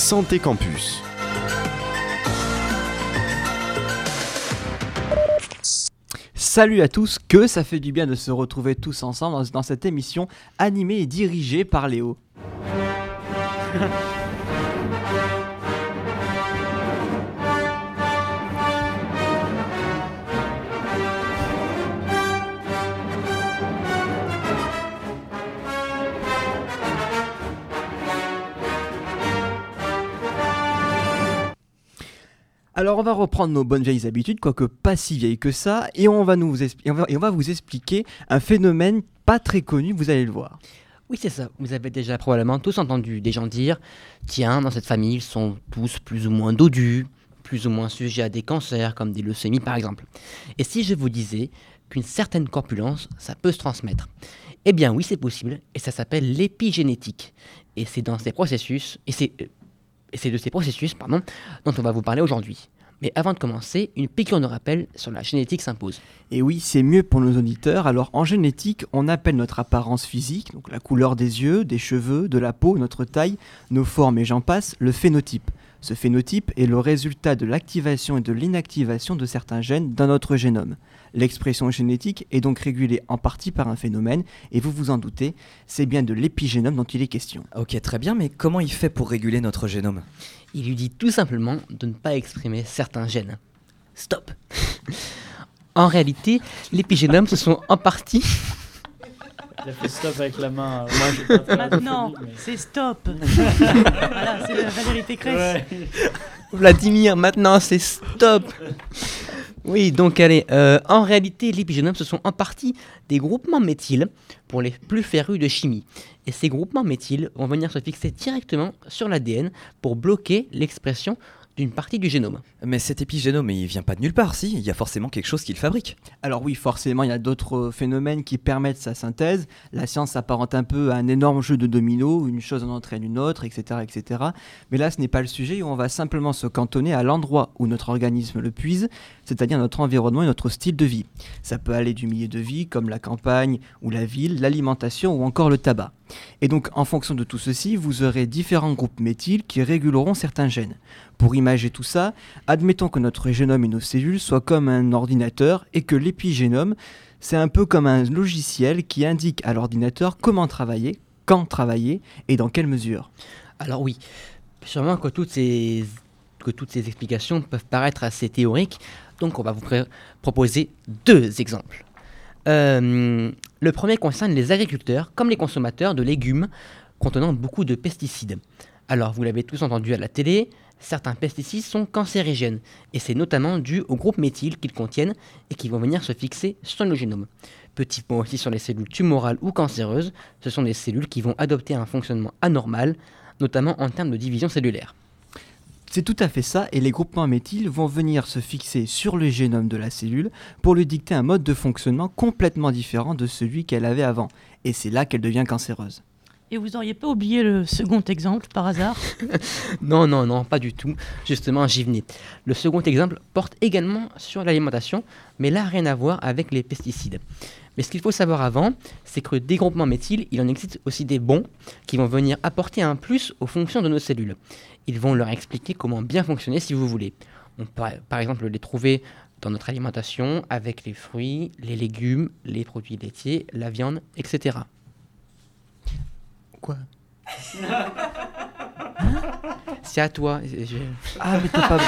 Santé Campus. Salut à tous, que ça fait du bien de se retrouver tous ensemble dans, cette émission animée et dirigée par Léo. Alors on va reprendre nos bonnes vieilles habitudes, quoique pas si vieilles que ça, et on va, nous vous expliquer un phénomène pas très connu, vous allez le voir. Oui, c'est ça. Vous avez déjà probablement tous entendu des gens dire Tiens, dans cette famille, ils sont tous plus ou moins dodus, plus ou moins sujets à des cancers, comme des leucémies par exemple. Et si je vous disais qu'une certaine corpulence, ça peut se transmettre? Eh bien, oui, c'est possible, et ça s'appelle l'épigénétique. Et c'est dans ces processus, et c'est, euh, c'est de ces processus, pardon, dont on va vous parler aujourd'hui. Mais avant de commencer, une piqûre de rappel sur la génétique s'impose. Et oui, c'est mieux pour nos auditeurs. Alors en génétique, on appelle notre apparence physique, donc la couleur des yeux, des cheveux, de la peau, notre taille, nos formes et j'en passe, le phénotype. Ce phénotype est le résultat de l'activation et de l'inactivation de certains gènes dans notre génome. L'expression génétique est donc régulée en partie par un phénomène, et vous vous en doutez, c'est bien de l'épigénome dont il est question. Ok, très bien, mais comment il fait pour réguler notre génome? Il lui dit tout simplement de ne pas exprimer certains gènes. Stop En réalité, l'épigénome, ce sont en partie... Il a fait stop avec la main. Pas la Maintenant, mais- c'est stop. voilà, c'est Valérie Pécresse. Ouais. Vladimir, maintenant c'est stop Oui, donc allez, euh, en réalité, l'épigénome, ce sont en partie des groupements méthyles pour les plus férus de chimie. Et ces groupements méthyles vont venir se fixer directement sur l'ADN pour bloquer l'expression d'une partie du génome. Mais cet épigénome, il vient pas de nulle part, si Il y a forcément quelque chose qui le fabrique. Alors oui, forcément, il y a d'autres euh, phénomènes qui permettent sa synthèse. La science s'apparente un peu à un énorme jeu de dominos, une chose en entraîne une autre, etc., etc. Mais là, ce n'est pas le sujet, on va simplement se cantonner à l'endroit où notre organisme le puise, c'est-à-dire notre environnement et notre style de vie. Ça peut aller du milieu de vie, comme la campagne ou la ville, l'alimentation ou encore le tabac. Et donc, en fonction de tout ceci, vous aurez différents groupes méthyles qui réguleront certains gènes. Pour imager tout ça, admettons que notre génome et nos cellules soient comme un ordinateur et que l'épigénome, c'est un peu comme un logiciel qui indique à l'ordinateur comment travailler, quand travailler et dans quelle mesure. Alors oui, sûrement que toutes ces, que toutes ces explications peuvent paraître assez théoriques, donc on va vous proposer deux exemples. Euh, le premier concerne les agriculteurs comme les consommateurs de légumes contenant beaucoup de pesticides. Alors vous l'avez tous entendu à la télé, certains pesticides sont cancérigènes, et c'est notamment dû au groupe méthyle qu'ils contiennent et qui vont venir se fixer sur le génome. Petit point aussi sur les cellules tumorales ou cancéreuses, ce sont des cellules qui vont adopter un fonctionnement anormal, notamment en termes de division cellulaire. C'est tout à fait ça, et les groupements méthyles vont venir se fixer sur le génome de la cellule pour lui dicter un mode de fonctionnement complètement différent de celui qu'elle avait avant. Et c'est là qu'elle devient cancéreuse. Et vous auriez pas oublié le second exemple par hasard? Non, non, non, pas du tout. Justement, j'y venais. Le second exemple porte également sur l'alimentation, mais là, rien à voir avec les pesticides. Mais ce qu'il faut savoir avant, c'est que des groupements méthyles, il en existe aussi des bons qui vont venir apporter un plus aux fonctions de nos cellules. Ils vont leur expliquer comment bien fonctionner si vous voulez. On peut par exemple les trouver dans notre alimentation avec les fruits, les légumes, les produits laitiers, la viande, etc. Quoi C'est à toi. je- Ah, mais t'as pas...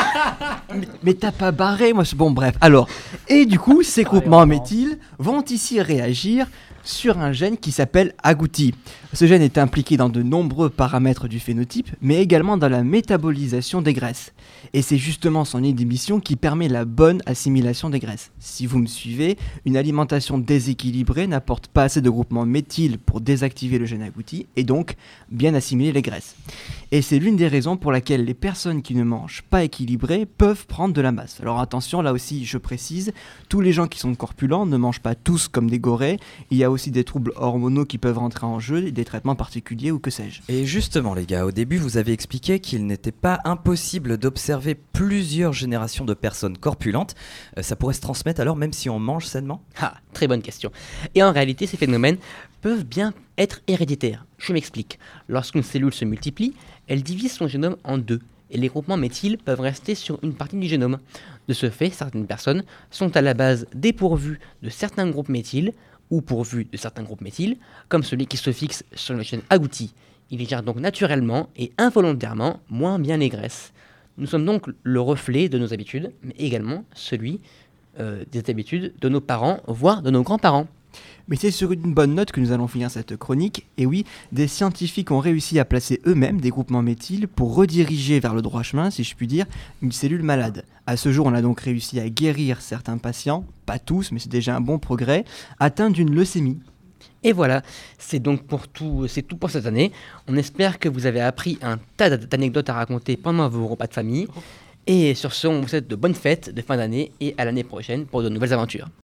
mais, mais t'as pas barré, moi. c'est- Bon, bref. Alors, et du coup, ces groupements méthyles vont ici réagir sur un gène qui s'appelle agouti. Ce gène est impliqué dans de nombreux paramètres du phénotype, mais également dans la métabolisation des graisses. Et c'est justement son inhibition qui permet la bonne assimilation des graisses. Si vous me suivez, une alimentation déséquilibrée n'apporte pas assez de groupements méthyles pour désactiver le gène agouti et donc bien assimiler les graisses. Et c'est l'une des raisons pour laquelle les personnes qui ne mangent pas équilibré peuvent prendre de la masse. Alors attention, là aussi je précise, tous les gens qui sont corpulents ne mangent pas tous comme des gorées. Aussi des troubles hormonaux qui peuvent rentrer en jeu, des traitements particuliers ou que sais-je. Et justement, les gars, au début, vous avez expliqué qu'il n'était pas impossible d'observer plusieurs générations de personnes corpulentes. Euh, ça pourrait se transmettre alors même si on mange sainement? Ah, très bonne question. Et en réalité, ces phénomènes peuvent bien être héréditaire. Je m'explique. Lorsqu'une cellule se multiplie, elle divise son génome en deux, et les groupements méthyl peuvent rester sur une partie du génome. De ce fait, certaines personnes sont à la base dépourvues de certains groupes méthyl, ou pourvues de certains groupes méthyl, comme celui qui se fixe sur le chaîne agouti. Il gère donc naturellement et involontairement moins bien les graisses. Nous sommes donc le reflet de nos habitudes, mais également celui euh, des habitudes de nos parents, voire de nos grands-parents. Mais c'est sur une bonne note que nous allons finir cette chronique. Et oui, des scientifiques ont réussi à placer eux-mêmes des groupements méthyl pour rediriger vers le droit chemin, si je puis dire, une cellule malade. À ce jour, on a donc réussi à guérir certains patients, pas tous, mais c'est déjà un bon progrès, atteints d'une leucémie. Et voilà, c'est donc pour tout, c'est tout pour cette année. On espère que vous avez appris un tas d'anecdotes à raconter pendant vos repas de famille. Et sur ce, on vous souhaite de bonnes fêtes de fin d'année et à l'année prochaine pour de nouvelles aventures.